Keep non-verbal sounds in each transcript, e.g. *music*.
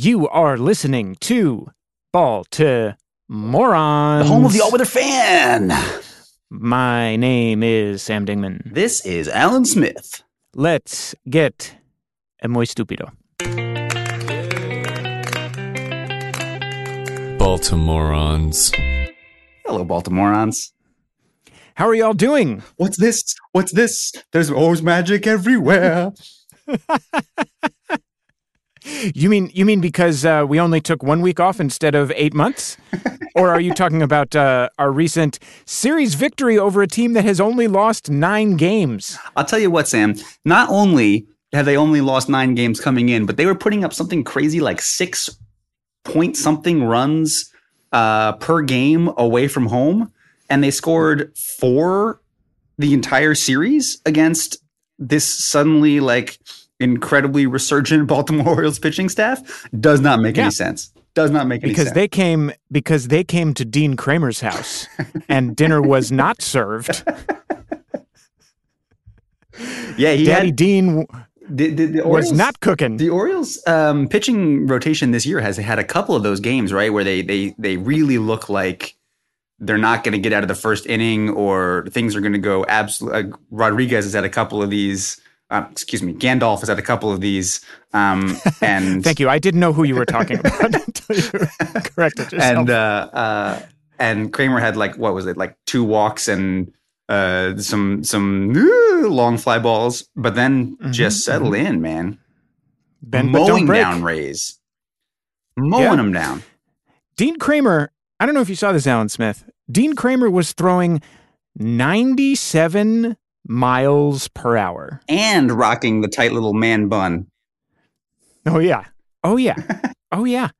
You are listening to Ball to Morons. The home of the all weather fan. My name is Sam Dingman. This is Alan Smith. Let's get a muy stupido. Baltimoreans. Hello, Baltimoreans. How are y'all doing? What's this? What's this? There's always magic everywhere. *laughs* You mean you mean because uh, we only took one week off instead of eight months, or are you talking about uh, our recent series victory over a team that has only lost nine games? I'll tell you what, Sam. Not only have they only lost nine games coming in, but they were putting up something crazy like six point something runs uh, per game away from home, and they scored four the entire series against this suddenly like incredibly resurgent *laughs* Baltimore Orioles pitching staff. Does not make Yeah. any sense. Does not make any Because sense. they came because they came to Dean Kremer's house *laughs* and dinner was not served. *laughs* yeah, he Daddy had Dean the, the, the was not cooking. The Orioles um, pitching rotation this year has had a couple of those games, right, where they they they really look like they're not going to get out of the first inning, or things are going to go absolutely. Uh, Rodriguez has had a couple of these. Uh, excuse me, Gandalf has had a couple of these, um, *laughs* and Thank you. I didn't know who you were talking about *laughs* until you corrected yourself. and uh, uh, and Kremer had like what was it like two walks and uh, some some uh, long fly balls, but then Mhm, just settle in, man. Don't mowing down Rays, mowing Yeah. them down. Dean Kremer, I don't know if you saw this, Alan Smith. Dean Kremer was throwing 97 miles per hour. and rocking the tight little man bun. Oh, yeah. Oh, yeah. *laughs* oh, yeah.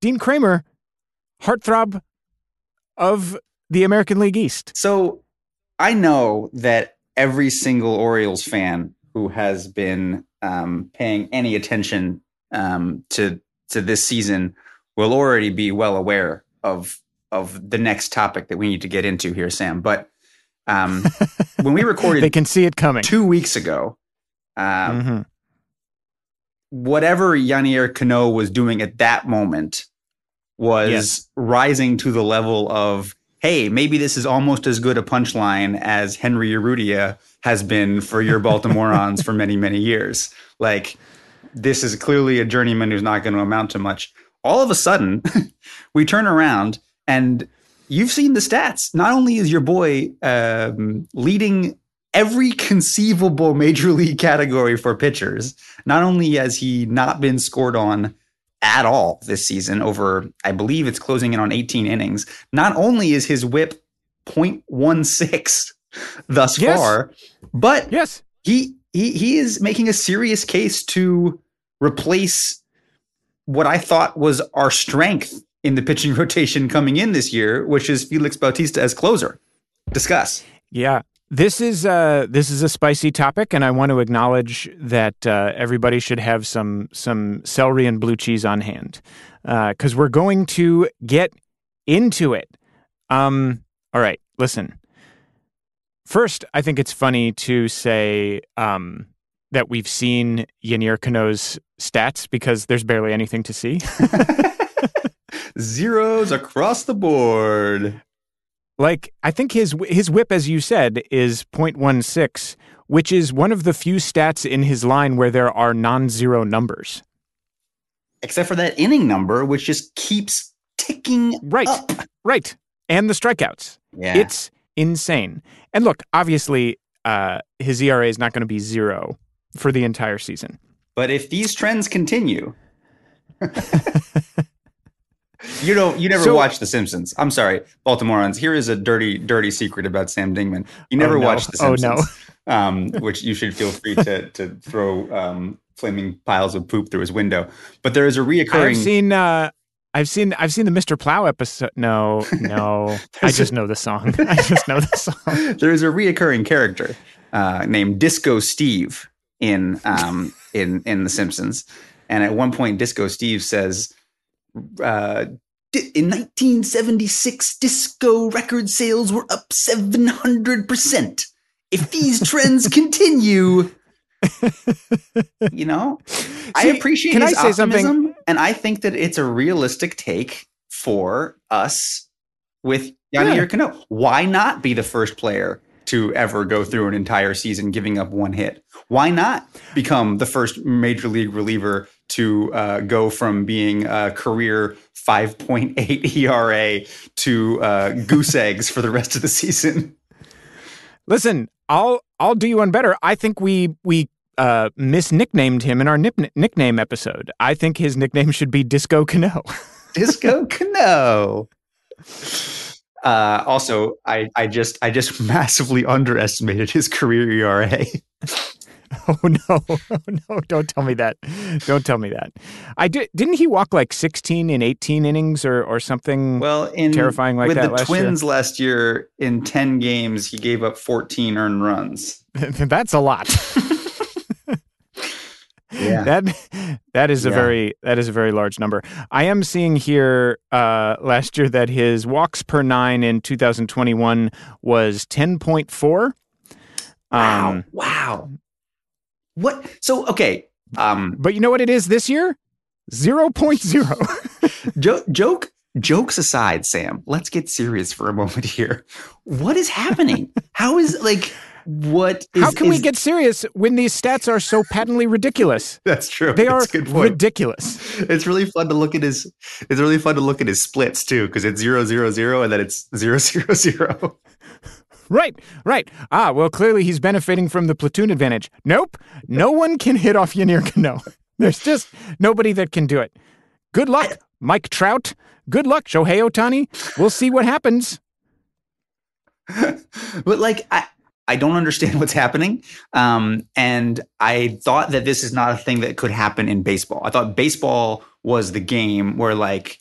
Dean Kremer, heartthrob of the American League East. So I know that every single Orioles fan who has been um, paying any attention um, to to this season will already be well aware of of the next topic that we need to get into here, Sam. But um, *laughs* when we recorded They can see it coming. two weeks ago, um, Mhm. whatever Yennier Cano was doing at that moment was Yes. rising to the level of, hey, maybe this is almost as good a punchline as Henry Urrutia has been for your *laughs* Baltimoreans for many, many years. Like, this is clearly a journeyman who's not going to amount to much. All of a sudden, *laughs* we turn around and you've seen the stats. Not only is your boy um, leading every conceivable major league category for pitchers, not only has he not been scored on at all this season over, I believe it's closing in on 18 innings, not only is his whip 0.16 *laughs* thus Yes. far, but Yes. he he he is making a serious case to replace what I thought was our strength in the pitching *laughs* rotation coming in this year, which is Felix Bautista as closer. Discuss. Yeah. This is uh this is a spicy topic, and I want to acknowledge that uh, everybody should have some some celery and blue cheese on hand because we're going to get into it. Um, all right, listen. First, I think it's funny to say um, that we've seen Yennier Cano's stats because there's barely anything to see. *laughs* *laughs* Zeros across the board. Like I think his his whip, as you said, is 0.16, which is one of the few stats in his line where there are non-zero numbers. Except for that inning number, which just keeps ticking Right, up. right, and the strikeouts. Yeah. It's insane. And look, obviously, uh, his ERA is not going to be zero for the entire season. but if these trends continue, *laughs* *laughs* you know, you never So- watched The Simpsons. I'm sorry, Baltimoreans. Here is a dirty, dirty secret about Sam Dingman. You never Oh, no. watched The Oh, Simpsons. no. um, which you should feel free to to throw um, flaming piles of poop through his window. But there is a reoccurring. I've seen. Uh, I've seen. I've seen the Mr. Plow episode. No, no. *laughs* I just know the song. *laughs* I just know the song. there is a reoccurring character uh, named Disco Steve in um, in in The Simpsons, and at one point, Disco Steve says, uh, "In 1976, disco record sales were up 700 percent. If these trends *laughs* continue." You know, I appreciate can I his say something? optimism, and I think that it's a realistic take for us with Yennier Yeah. Cano. Why not be the first player to ever go through an entire season giving up one hit? Why not become the first major league reliever to uh, go from being a career 5.8 *laughs* ERA to uh, goose *laughs* eggs for the rest of the season? Listen, I'll I'll do you one better. I think we we uh, misnicknamed him in our nip- nickname episode. I think his nickname should be Disco Cano. *laughs* Disco Cano. Uh, also, I, I just I just massively underestimated his career ERA. *laughs* oh no, *laughs* oh no! Don't tell me that. Don't tell me that. I did. Didn't he walk like sixteen in eighteen innings or or something? Well, in Terrifying like with that the last year. Twins last year in ten games, he gave up fourteen earned runs. *laughs* that's a lot. Yeah, that that is a Yeah. very that is a very large number. I am seeing here uh, last year that his walks per nine in 2021 was 10.4. wow, Um, wow. What? So okay, um, but you know what it is this year? 0.0. *laughs* jo- joke jokes aside, Sam. Let's get serious for a moment here. What is happening? How is like what? Is, How can we get serious when these stats are so patently ridiculous? That's true. They are That's a good point. ridiculous. it's really fun to look at his it's really fun to look at his splits too because it's zero zero zero and then it's zero *laughs* zero zero Right, right. Ah, well, clearly he's benefiting from the platoon advantage. Nope, no one can hit off Yennier Cano. *laughs* There's just nobody that can do it. Good luck, Mike Trout. Good luck, Shohei Ohtani. We'll see what happens. *laughs* but like i i don't understand *laughs* what's happening um and i thought that this is not a thing that could happen in baseball i thought baseball was the game where like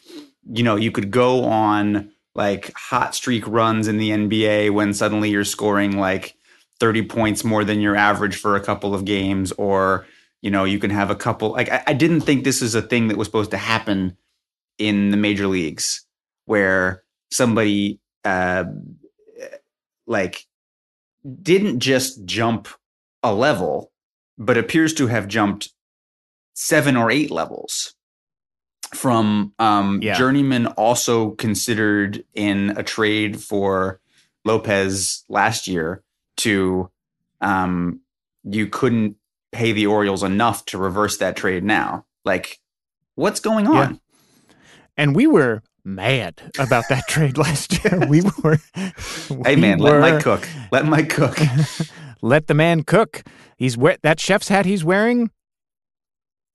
you know you could go on like hot streak runs in the nba when suddenly you're scoring like 30 points more than your average for a couple of games or you know you can have a couple like i, I didn't think this is a thing that was supposed to happen in the major leagues where somebody uh like didn't just jump a level but appears to have jumped seven or eight levels from um Yeah. journeyman also considered in a trade for lopez last year to um you couldn't pay the orioles enough to reverse that trade now like what's going on Yeah. And we were mad about that *laughs* trade last year. We were. *laughs* hey we man let were- mike cook let mike cook *laughs* Let the man cook. He's we- that chef's hat he's wearing.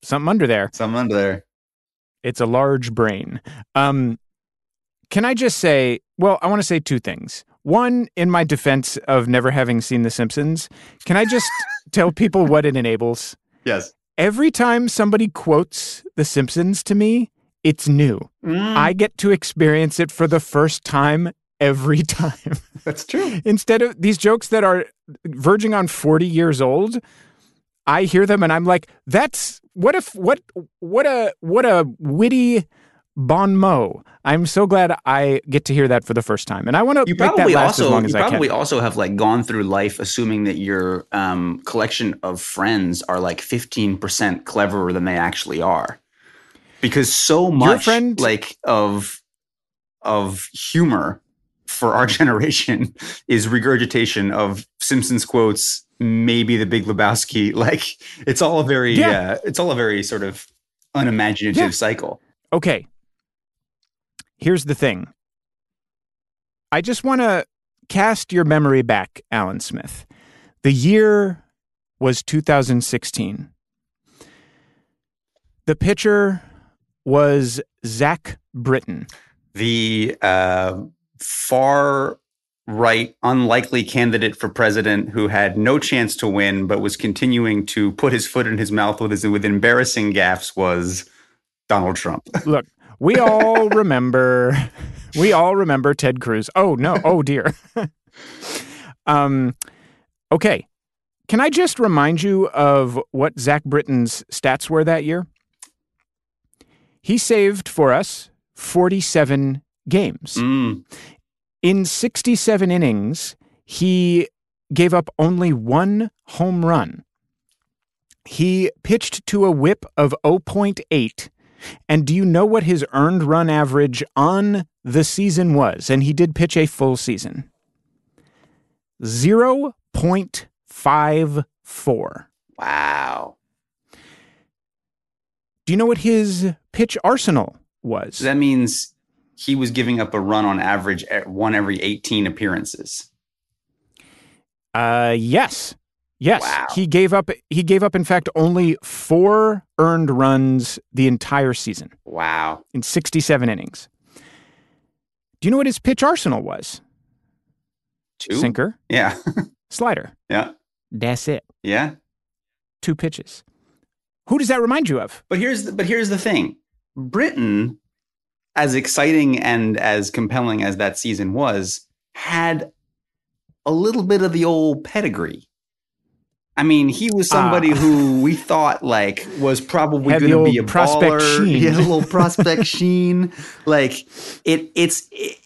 Something under there. something under there It's a large brain. Um, can I just say? Well, I want to say two things. One, in my defense of never having seen The Simpsons, can I just *laughs* tell people what it enables? yes Every time somebody quotes The Simpsons to me, it's new. Mm, I get to experience it for the first time every *laughs* time. that's true Instead of these jokes that are verging on 40 years old, I hear them and I'm like, that's what if what what a what a witty bon mot. I'm so glad I get to hear that for the first time. And I want to you probably also as long you as I can. probably also have like gone through life assuming that your um, collection of friends are like 15% cleverer than they actually are because so much friend- like of of humor for our *laughs* generation is regurgitation of simpsons quotes maybe the big lebowski *laughs* like it's all a very Yeah. uh, it's all a very sort of unimaginative Yeah. cycle Okay. Here's the thing. I just want to cast your memory back, Alan Smith. The year was 2016. The pitcher was Zach Britton. the uh, far right, unlikely candidate for president who had no chance to win, but was continuing to put his foot in his mouth with his with embarrassing gaffes was Donald Trump. *laughs* Look, we all remember we all remember Ted Cruz. Oh no, oh dear. *laughs* um okay. Can I just remind you of what Zach Britton's stats were that year? He saved for us 47 games. Mm, In 67 innings, he gave up only one home run. He pitched to a whip of 0.8 And do you know what his earned run average on the season was? And he did pitch a full season 0.54. Wow. Do you know what his pitch arsenal was? That means he was giving up a run on average at one every 18 appearances. Uh, yes, yes. Wow. He gave up. He gave up. In fact, only four earned runs the entire season Wow. in sixty-seven innings. Do you know what his pitch arsenal was? Two? Sinker, Yeah. *laughs* slider. yeah. That's it. Yeah. Two pitches. Who does that remind you of? But here's the, but here's the thing. Britton, as exciting and as compelling as that season was, had a little bit of the old pedigree. I mean, he was somebody Ah. who we thought like was probably going to be a prospect baller. sheen. He had a little prospect *laughs* sheen. Like it, it's it,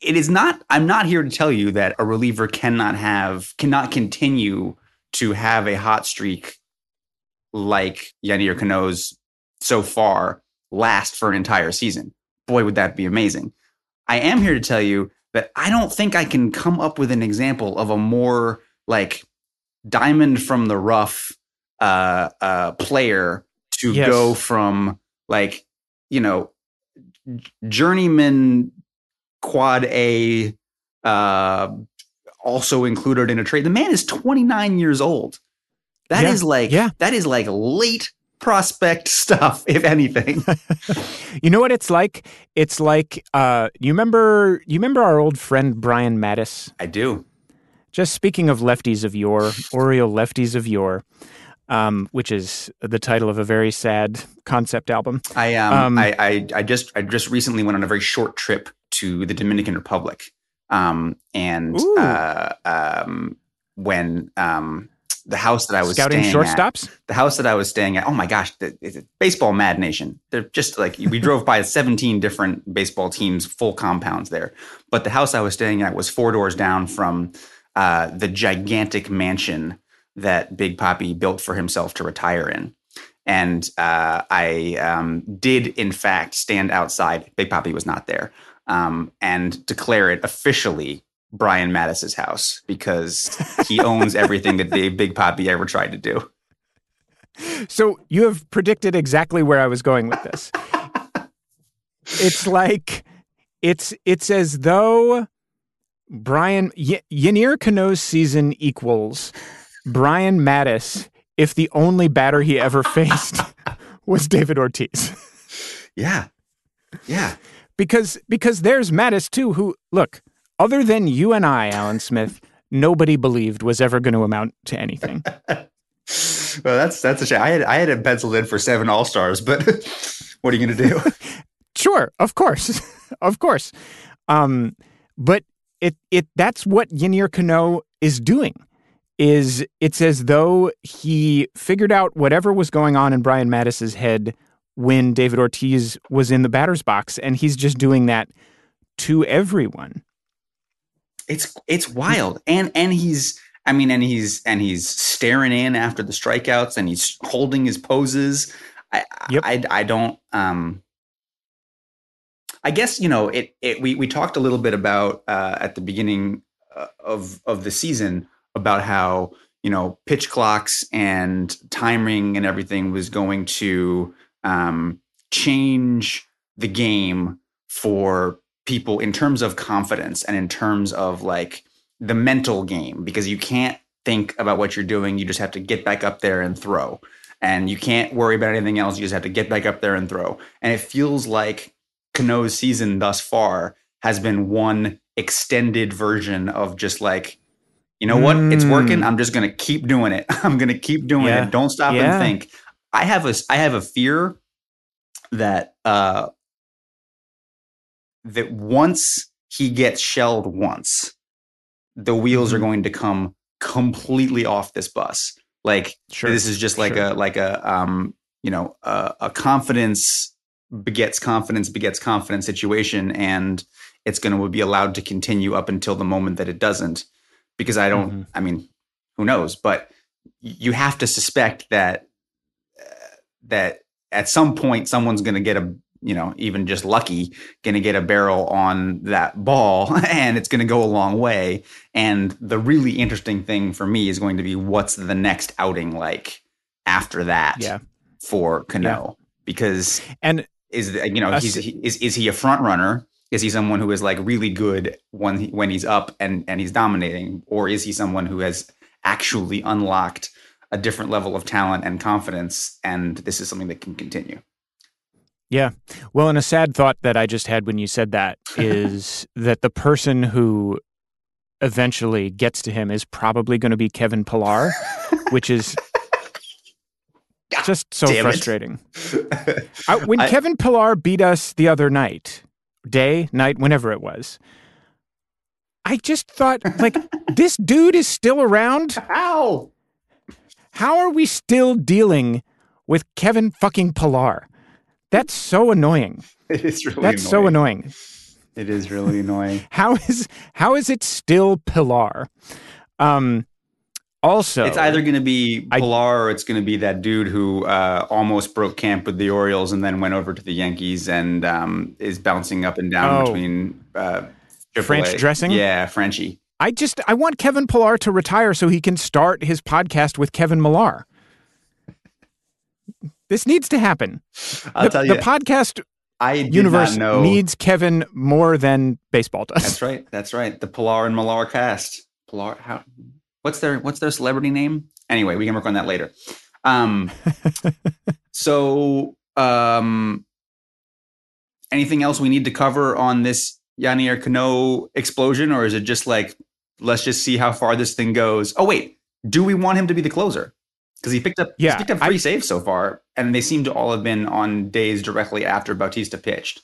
it is not. I'm not here to tell you that a reliever cannot have cannot continue to have a hot streak like Yennier Cano's so far last for an entire season. Boy, would that be amazing. I am here to tell you that I don't think I can come up with an example of a more like diamond from the rough uh, uh, player to Yes. go from like, you know, journeyman quad A, uh, also included in a trade. The man is 29 years old. That is Yeah. like Yeah. that is like late prospect stuff, if anything. *laughs* You know what it's like? It's like uh, you remember. You remember our old friend Brian Matusz. I do. Just speaking of lefties of yore, Oriole lefties of yore, um, which is the title of a very sad concept album. I um, Um, I, I I just I just recently went on a very short trip to the Dominican Republic. Um and uh um when um the house that I was Scouting staying at, shortstops. the house that I was staying at, oh my gosh, the, baseball mad nation. They're just like we *laughs* drove by 17 different baseball teams, full compounds there. But the house I was staying at was four doors down from uh, the gigantic mansion that Big Papi built for himself to retire in. And uh, I um, did, in fact, stand outside. Big Papi was not there, um, and declare it officially Brian Matusz's house because *laughs* he owns everything that the Big Papi ever tried to do. So you have predicted exactly where I was going with this. *laughs* it's like it's it's as though Brian y- Yennier Cano's season equals Brian Matusz if the only batter he ever faced *laughs* was David Ortiz. Yeah, yeah. because because there's Matusz too who look other than you and I Alan Smith nobody believed was ever going to amount to anything. *laughs* Well, that's that's a shame. I had I had it penciled in for seven All Stars, but *laughs* what are you going to do? *laughs* Sure, of course, of course. Um, but it it that's what Yennier Cano is doing. Is it's as though he figured out whatever was going on in Brian Matusz's head when David Ortiz was in the batter's box, and he's just doing that to everyone. It's it's wild, and and he's I mean, and he's and he's staring in after the strikeouts, and he's holding his poses. I Yep. I I don't um. I guess you know it. It we we talked a little bit about uh, at the beginning uh, of of the season about how you know pitch clocks and timing and everything was going to um, change the game for people in terms of confidence and in terms of like the mental game because you can't think about what you're doing you just have to get back up there and throw. And you can't worry about anything else you just have to get back up there and throw. And it feels like Cano's season thus far has been one extended version of just like you know what? It's Mm. working i'm just going to keep doing it. *laughs* I'm going to keep doing Yeah. it don't stop Yeah. and think. I have a i have a fear that uh that once he gets shelled once the wheels are Mhm. going to come completely off this bus like Sure, this is just like sure. a like a um you know a, a confidence begets confidence begets confidence situation and it's going to be allowed to continue up until the moment that it doesn't because i don't Mhm. i mean who knows but you have to suspect that uh, that at some point someone's going to get a you know even just lucky going to get a barrel on that ball *laughs* and it's going to go a long way. And the really interesting thing for me is going to be what's the next outing like after that Yeah. for Cano? Yeah. because And is the, you know Us- he's he, is is he a front runner? Is he someone who is like really good when he, when he's up and and he's dominating? Or is he someone who has actually unlocked a different level of talent and confidence and this is something that can continue Yeah. Well, and a sad thought that I just had when you said that is *laughs* that the person who eventually gets to him is probably going to be Kevin Pillar, which is *laughs* just so damn frustrating. *laughs* I, when I- Kevin Pillar beat us the other night, day, night, whenever it was, I just thought, like, this dude is still around. How? How are we still dealing with Kevin fucking Pillar? That's so annoying. *laughs* It is really That's so annoying. It is really annoying. *laughs* How is how is it still Pillar? Um also It's either going to be I- Pillar or it's going to be that dude who uh, almost broke camp with the Orioles and then went over to the Yankees and um, is bouncing up and down Oh. between uh, French dressing? Yeah, Franchy. I just I want Kevin Pillar to retire so he can start his podcast with Kevin Millar. This needs to happen. I'll the, tell the podcast I universe know. needs Kevin more than baseball does. That's right. That's right. The Pillar and Millar cast. Pillar. How? What's their What's their celebrity name? Anyway, we can work on that later. Um. *laughs* so, um, anything else we need to cover on this Yennier Cano explosion, or is it just like let's just see how far this thing goes? Oh wait, do we want him to be the closer? Because he picked up, Yeah, he's picked up I- three saves so far, and they seem to all have been on days directly after Bautista pitched.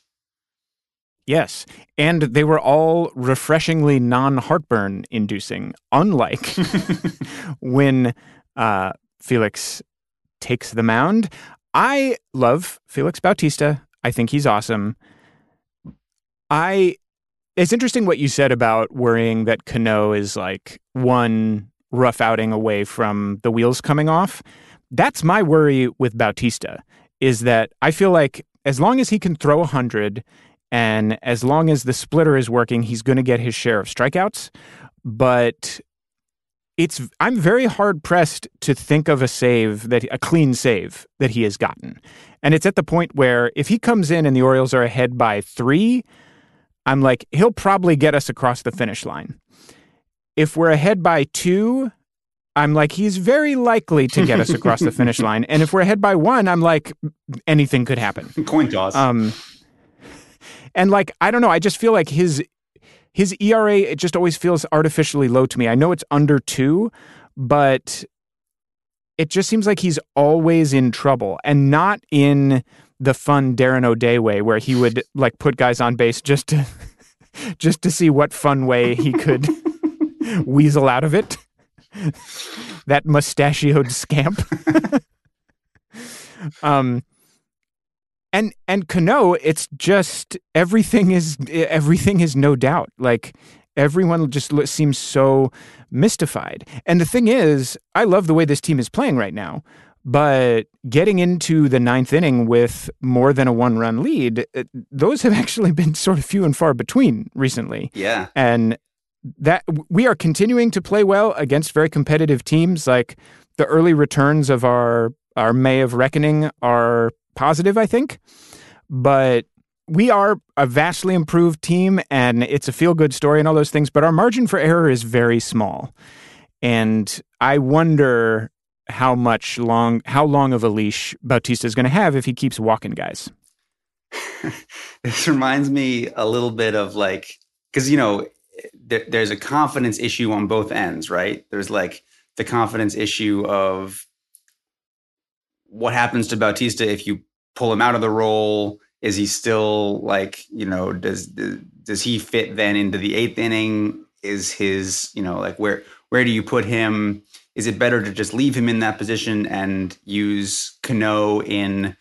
Yes. And they were all refreshingly non heartburn inducing, unlike *laughs* when uh, Felix takes the mound. I love Felix Bautista. I think he's awesome. I it's interesting what you said about worrying that Cano is like one rough outing away from the wheels coming off. That's my worry with Bautista is that I feel like as long as he can throw 100 and as long as the splitter is working, he's going to get his share of strikeouts. But it's I'm very hard pressed to think of a save that a clean save that he has gotten. And it's at the point where if he comes in and the Orioles are ahead by 3, I'm like he'll probably get us across the finish line. If we're ahead by 2, I'm like he's very likely to get us across the finish *laughs* line. And if we're ahead by 1, I'm like anything could happen. *laughs* Coin toss. Um, and like I don't know, I just feel like his his ERA it just always feels artificially low to me. I know it's under two, but it just seems like he's always in trouble, and not in the fun Darren O'Day way where he would like put guys on base just to *laughs* just to see what fun way he could weasel out of it. that mustachioed scamp. *laughs* um and and Cano, it's just everything is everything is no doubt. Like everyone just seems so mystified. And the thing is, I love the way this team is playing right now. But getting into the ninth inning with more than a one run lead, those have *laughs* actually been sort of few and far between recently. yeah. And that we are continuing to play well against very competitive teams. Like the early returns of our our May of Reckoning are positive, I think. But we are a vastly improved team and it's a feel good story and all those things, but our margin for error is very small. And I wonder how much long how long of a leash Bautista is going to have if he keeps walking guys. *laughs* this reminds me a little bit of like because you know there, there's a confidence issue on both ends right? There's like the confidence issue of what happens to bautista if you pull him out of the role? Is he still like you know does does he fit then into the eighth inning? Is his you know like where where do you put him? Is it better to just leave him in that position and use Cano in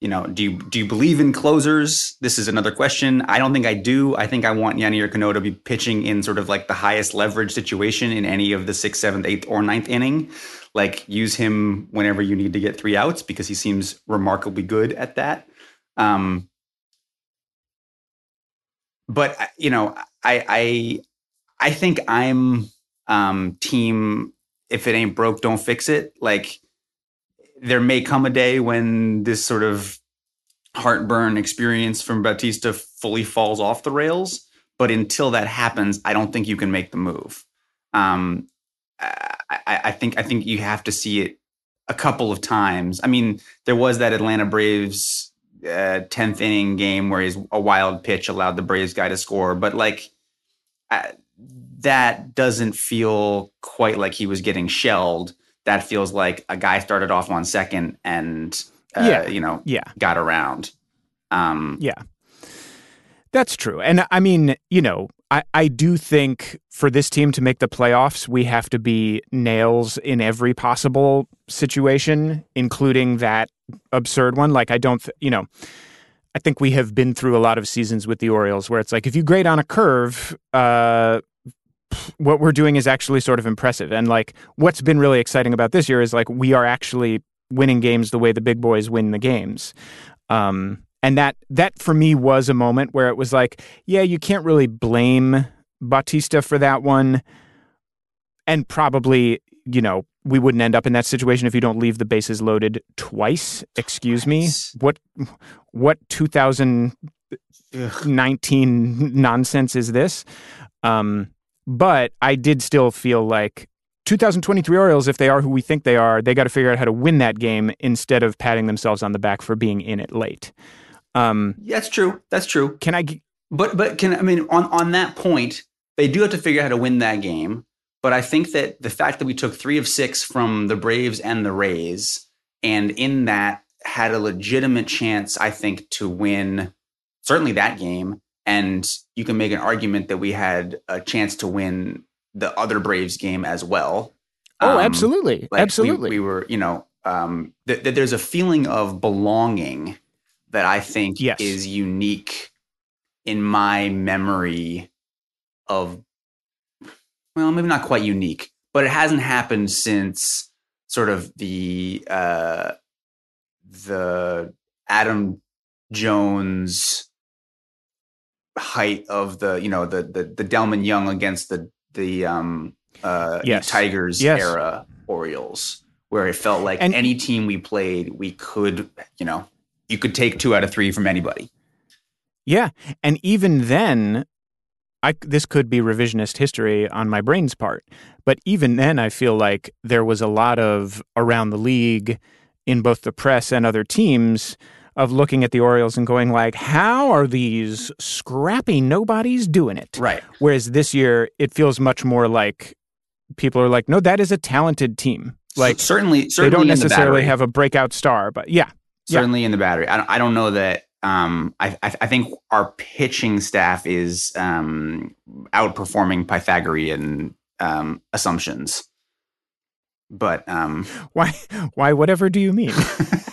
you know, do you do you believe in closers? This is another question. I don't think I do. I think I want Yennier Cano to be pitching in sort of like the highest leverage situation in any of the sixth, seventh, eighth, or ninth inning. Like use him whenever you need to get three outs because he seems remarkably good at that. Um, but you know, I I I think I'm um, team. If it ain't broke, don't fix it. Like there may come a day when this sort of heartburn experience from Bautista fully falls off the rails. But until that happens, I don't think you can make the move. Um, I, I think I think you have to see it a couple of times. I mean, there was that Atlanta Braves uh, tenth inning game where he's a wild pitch allowed the Braves guy to score, but like uh, that doesn't feel quite like he was getting shelled. That feels like a guy started off on second and uh, yeah, you know, yeah, got around. Um, yeah, that's true. And I mean, you know, I, I do think for this team to make the playoffs, we have to be nails in every possible situation, including that absurd one. Like, I don't, th- you know, I think we have been through a lot of seasons with the Orioles where it's like if you grade on a curve, uh, what we're doing is actually sort of impressive. And like what's been really exciting about this year is like we are actually winning games the way the big boys win the games. Um, and that that for me was a moment where it was like, yeah, you can't really blame Bautista for that one. And probably, you know, we wouldn't end up in that situation if you don't leave the bases loaded twice. Excuse twice. me. What what 2019 nonsense is this? Um, but I did still feel like 2023 Orioles, if they are who we think they are, they got to figure out how to win that game instead of patting themselves on the back for being in it late. Um, That's true. That's true. Can I? G- but but can I mean on on that point, they do have to figure out how to win that game. But I think that the fact that we took three of six from the Braves and the Rays, and in that had a legitimate chance, I think, to win certainly that game. And you can make an argument that we had a chance to win the other Braves game as well. Oh, um, absolutely, like absolutely. We, we, were, you know, um, th- th- there's a feeling of belonging that I think yes. is unique in my memory of, well, maybe not quite unique, but it hasn't happened since sort of the uh, the Adam Jones height of the you know the the, the Delmon Young against the the um uh yes. Tigers yes. era Orioles where it felt like and, any team we played we could you know you could take two out of three from anybody yeah and even then I, this could be revisionist history on my brain's part, but even then, I feel like there was a lot of around the league in both the press and other teams of looking at the Orioles and going like, how are these scrappy nobodies doing it? Right. Whereas this year, it feels much more like people are like, no, that is a talented team. Like certainly, certainly they don't necessarily have a breakout star, but yeah, certainly yeah. in the battery. I don't, I don't know that. Um, I, I think our pitching staff is um, outperforming Pythagorean um, assumptions. But um, why? Why? Whatever do you mean? *laughs*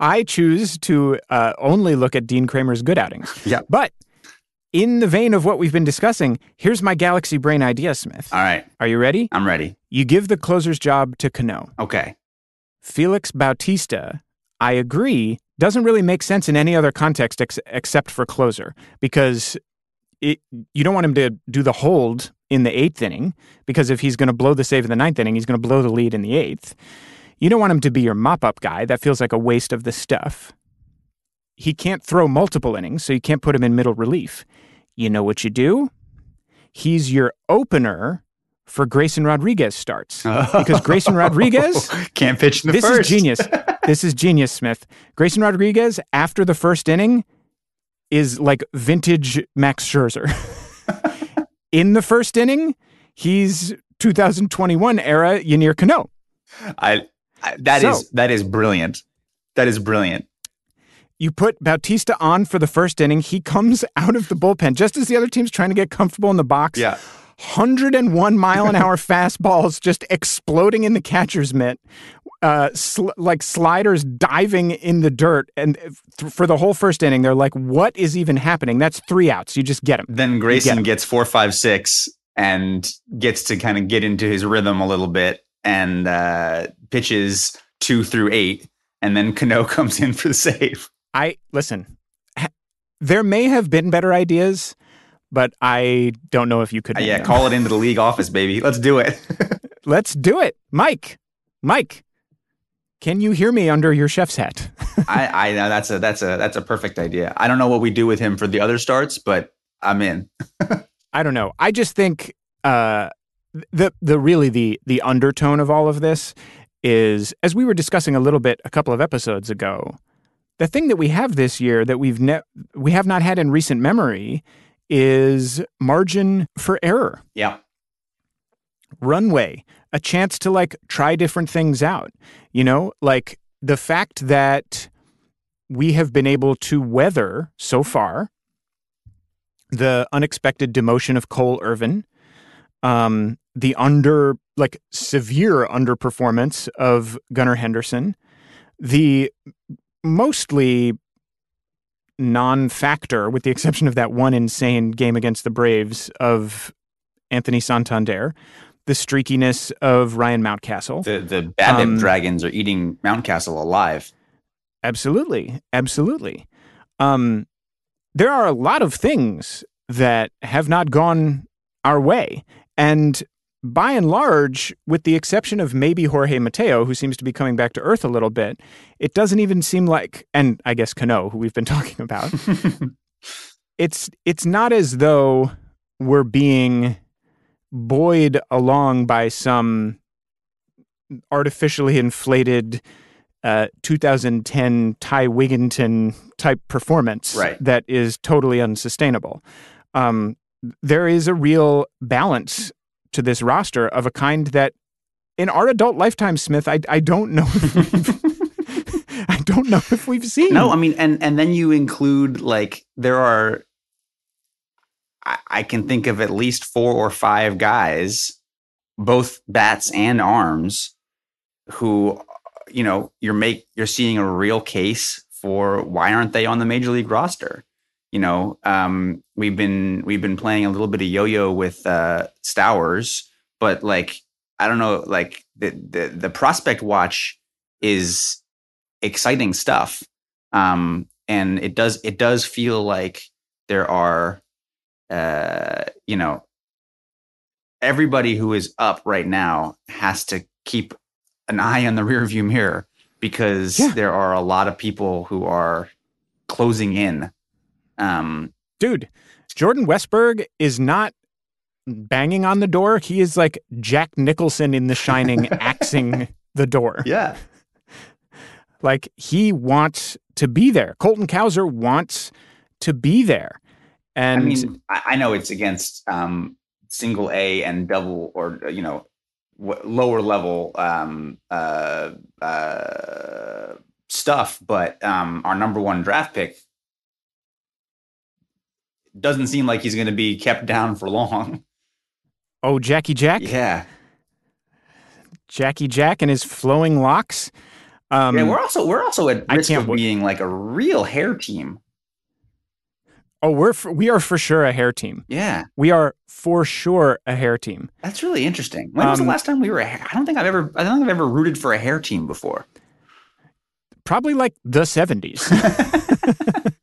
I choose to uh, only look at Dean Kremer's good outings. Yeah. But in the vein of what we've been discussing, here's my galaxy brain idea, Smith. All right. Are you ready? I'm ready. You give the closer's job to Cano. Okay. Felix Bautista, I agree, doesn't really make sense in any other context ex- except for closer because it, you don't want him to do the hold in the eighth inning because if he's going to blow the save in the ninth inning, he's going to blow the lead in the eighth. You don't want him to be your mop up guy. That feels like a waste of the stuff. He can't throw multiple innings, so you can't put him in middle relief. You know what you do? He's your opener for Grayson Rodriguez starts. *laughs* Because Grayson Rodriguez *laughs* can't pitch in the this first. is genius. *laughs* this is genius, Smith. Grayson Rodriguez, after the first inning, is like vintage Max Scherzer. in the first inning, he's 2021 era Yennier Cano. I that so, is, that is brilliant. That is brilliant. You put Bautista on for the first inning. He comes *laughs* out of the bullpen just as the other team's trying to get comfortable in the box. Yeah. 101 mile an *laughs* hour fastballs just exploding in the catcher's mitt, uh, sl- like sliders diving in the dirt. And th- for the whole first inning, they're like, what is even happening? That's three outs. You just get them. Then Grayson get gets four, five, six, and gets to kind of get into his rhythm a little bit and uh, pitches two through eight, and then Cano *laughs* comes in for the save. I listen. ha- There may have been better ideas, but I don't know if you could. Uh, yeah, them. call it into the league office, baby. Let's do it. *laughs* *laughs* Let's do it, Mike. Mike, can you hear me under your chef's hat? I, I know that's a that's a that's a perfect idea. I don't know what we do with him for the other starts, but I'm in. I don't know. I just think uh, the the really the the undertone of all of this is, as we were discussing a little bit a couple of episodes ago, the thing that we have this year that we've ne- we have not had in recent memory is margin for error, Yeah. runway, a chance to like try different things out. You know, like the fact that we have been able to weather so far the unexpected demotion of Cole Irvin, um, the under like severe underperformance of Gunnar Henderson, the mostly non-factor, with the exception of that one insane game against the Braves of Anthony Santander, the streakiness of Ryan Mountcastle. The the Babbitt Um, dragons are eating Mountcastle alive. Absolutely, absolutely. Um, there are a lot of things that have not gone our way, and by and large, with the exception of maybe Jorge Mateo, who seems to be coming back to earth a little bit, it doesn't even seem like, and I guess Cano, who we've been *laughs* talking about, *laughs* it's it's not as though we're being buoyed along by some artificially inflated uh, 2010 Ty Wigginton type performance Right. that is totally unsustainable. Um, there is a real balance to this roster of a kind that, in our adult lifetime, Smith, I, I don't know. *laughs* I don't know if we've seen. No, I mean, and and then you include like there are. I, I can think of at least four or five guys, both bats and arms, who, you know, you're make you're seeing a real case for why aren't they on the major league roster? You know, um, we've been we've been playing a little bit of yo-yo with uh, Stowers, but like I don't know, like the the the prospect watch is exciting stuff um and it does it does feel like there are uh you know everybody who is up right now has to keep an eye on the rearview mirror because Yeah. there are a lot of people who are closing in um dude, Jordan Westburg is not banging on the door. He is like Jack Nicholson in The Shining, *laughs* axing the door. yeah Like he wants to be there. Colton Cowser wants to be there. And I mean, I, know it's against um, single A and double, or you know, lower level um, uh, uh, stuff, but um, our number one draft pick doesn't seem like he's going to be kept down for long. oh, Jackie Jack, Yeah, Jackie Jack and his flowing locks. Um, yeah. We're also we're also at risk of being like a real hair team. oh, we're for, we are for sure a hair team. Yeah, We are for sure a hair team. that's really interesting. When was the Um, last time we were? A hair? I don't think I've ever. I don't think I've ever rooted for a hair team before. Probably like the seventies. *laughs* *laughs*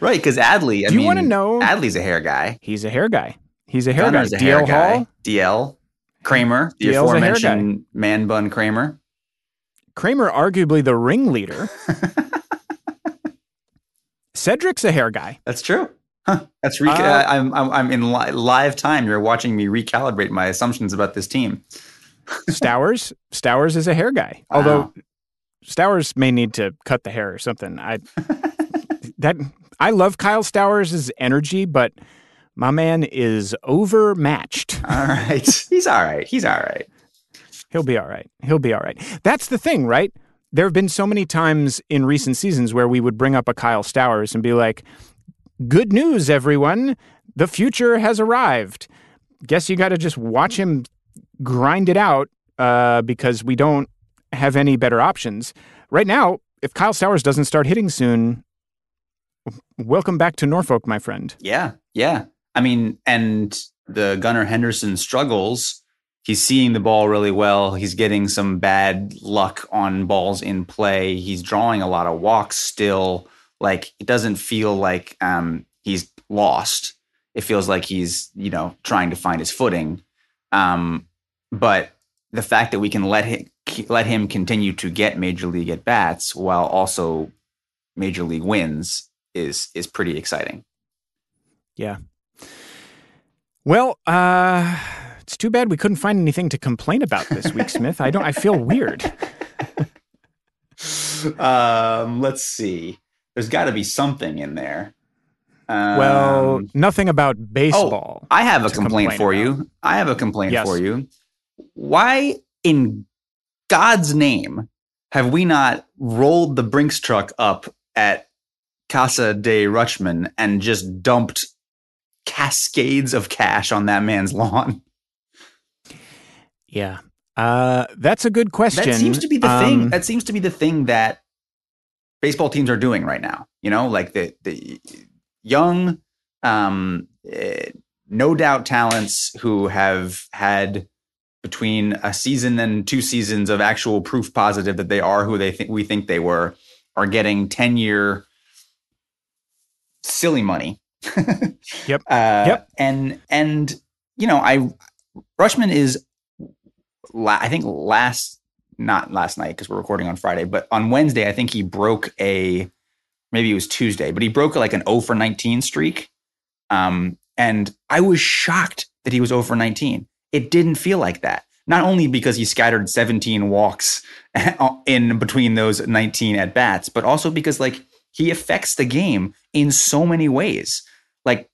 Right, because Adley. I Do you mean, wanna know- Adley's a hair guy. He's a hair guy. He's a hair Gunnar's guy. a hair DL guy. Hall. DL Kremer, the DL's aforementioned man bun Kremer. Kremer, arguably the ringleader. *laughs* Cedric's a hair guy. That's true. Huh. That's re- uh, I'm, I'm I'm in li- live time. You're watching me recalibrate my assumptions about this team. *laughs* Stowers, Stowers is a hair guy. Wow. Although Stowers may need to cut the hair or something. I *laughs* that I love Kyle Stowers' energy, but my man is overmatched. *laughs* All right, he's all right. He's all right. He'll be all right. He'll be all right. That's the thing, right? There have been so many times in recent seasons where we would bring up a Kyle Stowers and be like, "Good news, everyone! The future has arrived." Guess you got to just watch him grind it out uh, because we don't have any better options right now. If Kyle Stowers doesn't start hitting soon, welcome back to Norfolk, my friend. Yeah, yeah. I mean, and the Gunnar Henderson struggles. He's seeing the ball really well. He's getting some bad luck on balls in play. He's drawing a lot of walks still. Like it doesn't feel like um, he's lost. It feels like he's you know trying to find his footing. Um, but the fact that we can let him let him continue to get major league at bats while also major league wins is is pretty exciting. Yeah. Well, uh, it's too bad we couldn't find anything to complain about this week, *laughs* Smith. I don't. I feel weird. um, let's see. There's got to be something in there. Um, well, nothing about baseball. Oh, I have a complaint for about. you. I have a complaint yes. for you. Why in God's name have we not rolled the Brinks truck up at Casa de Rutschman and just dumped cascades of cash on that man's lawn? Yeah. Uh, that's a good question. That seems to be the um, thing. That seems to be the thing that baseball teams are doing right now. You know, like the the young, um, uh, no doubt talents who have had between a season and two seasons of actual proof positive that they are who they think we think they were are getting 10 year silly money. *laughs* yep. Uh, yep. And, and, you know, I, Rutschman is, la- I think last, not last night because we're recording on Friday, but on Wednesday, I think he broke a, maybe it was Tuesday, but he broke like an 0 for 19 streak. Um, and I was shocked that he was 0 for 19 it didn't feel like that. Not only because he scattered 17 walks *laughs* in between those 19 at bats, but also because like he affects the game in so many ways. Like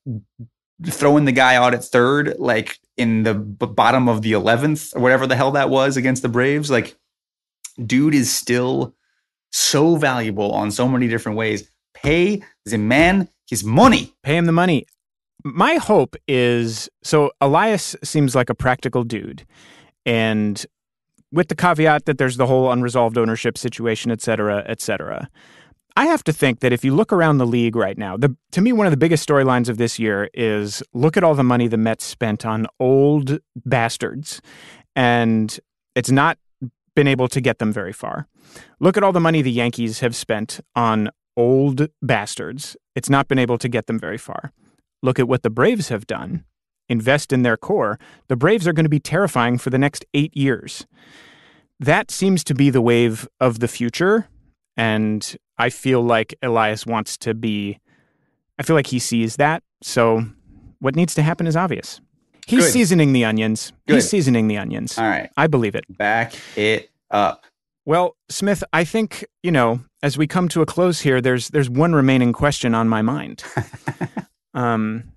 throwing the guy out at third, like in the b- bottom of the 11th or whatever the hell that was against the Braves. Like, dude is still so valuable on so many different ways. Pay the man his money. Pay him the money my hope is so Elias seems like a practical dude. And with the caveat that there's the whole unresolved ownership situation, et cetera, et cetera. I have to think that if you look around the league right now, the, to me, one of the biggest storylines of this year is look at all the money the Mets spent on old bastards, and it's not been able to get them very far. Look at all the money the Yankees have spent on old bastards. It's not been able to get them very far. Look at what the Braves have done. Invest in their core. The Braves are going to be terrifying for the next eight years. That seems to be the wave of the future. And I feel like Elias wants to be, I feel like he sees that. So what needs to happen is obvious. He's Good. seasoning the onions. Good. He's seasoning the onions. All right. I believe it. Back it up. Well, Smith, I think, you know, as we come to a close here, there's there's one remaining question on my mind. *laughs* Um,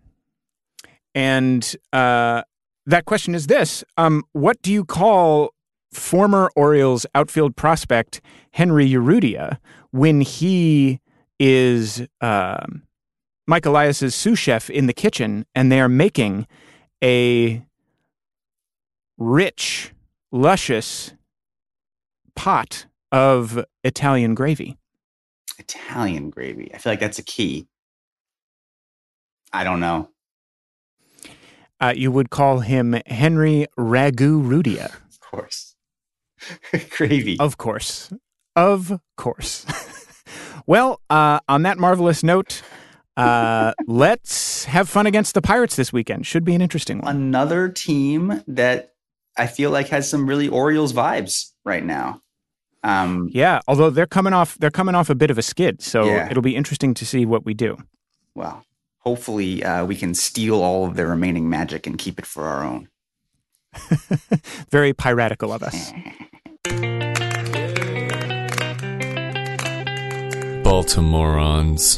and uh, that question is this um, What do you call former Orioles outfield prospect Henry Urrutia when he is uh, Mike Elias's sous chef in the kitchen and they are making a rich, luscious pot of Italian gravy? Italian gravy. I feel like that's a key. I don't know. Uh, you would call him Henry Ragu Rudia. *laughs* Of course. *laughs* Gravy. Of course. Of course. *laughs* well, uh, on that marvelous note, uh, *laughs* let's have fun against the Pirates this weekend. Should be an interesting one. Another team that I feel like has some really Orioles vibes right now. Um, yeah, although they're coming off they're coming off a bit of a skid, so yeah. it'll be interesting to see what we do. Well, hopefully uh, we can steal all of their remaining magic and keep it for our own. Very piratical of us. Baltimorons.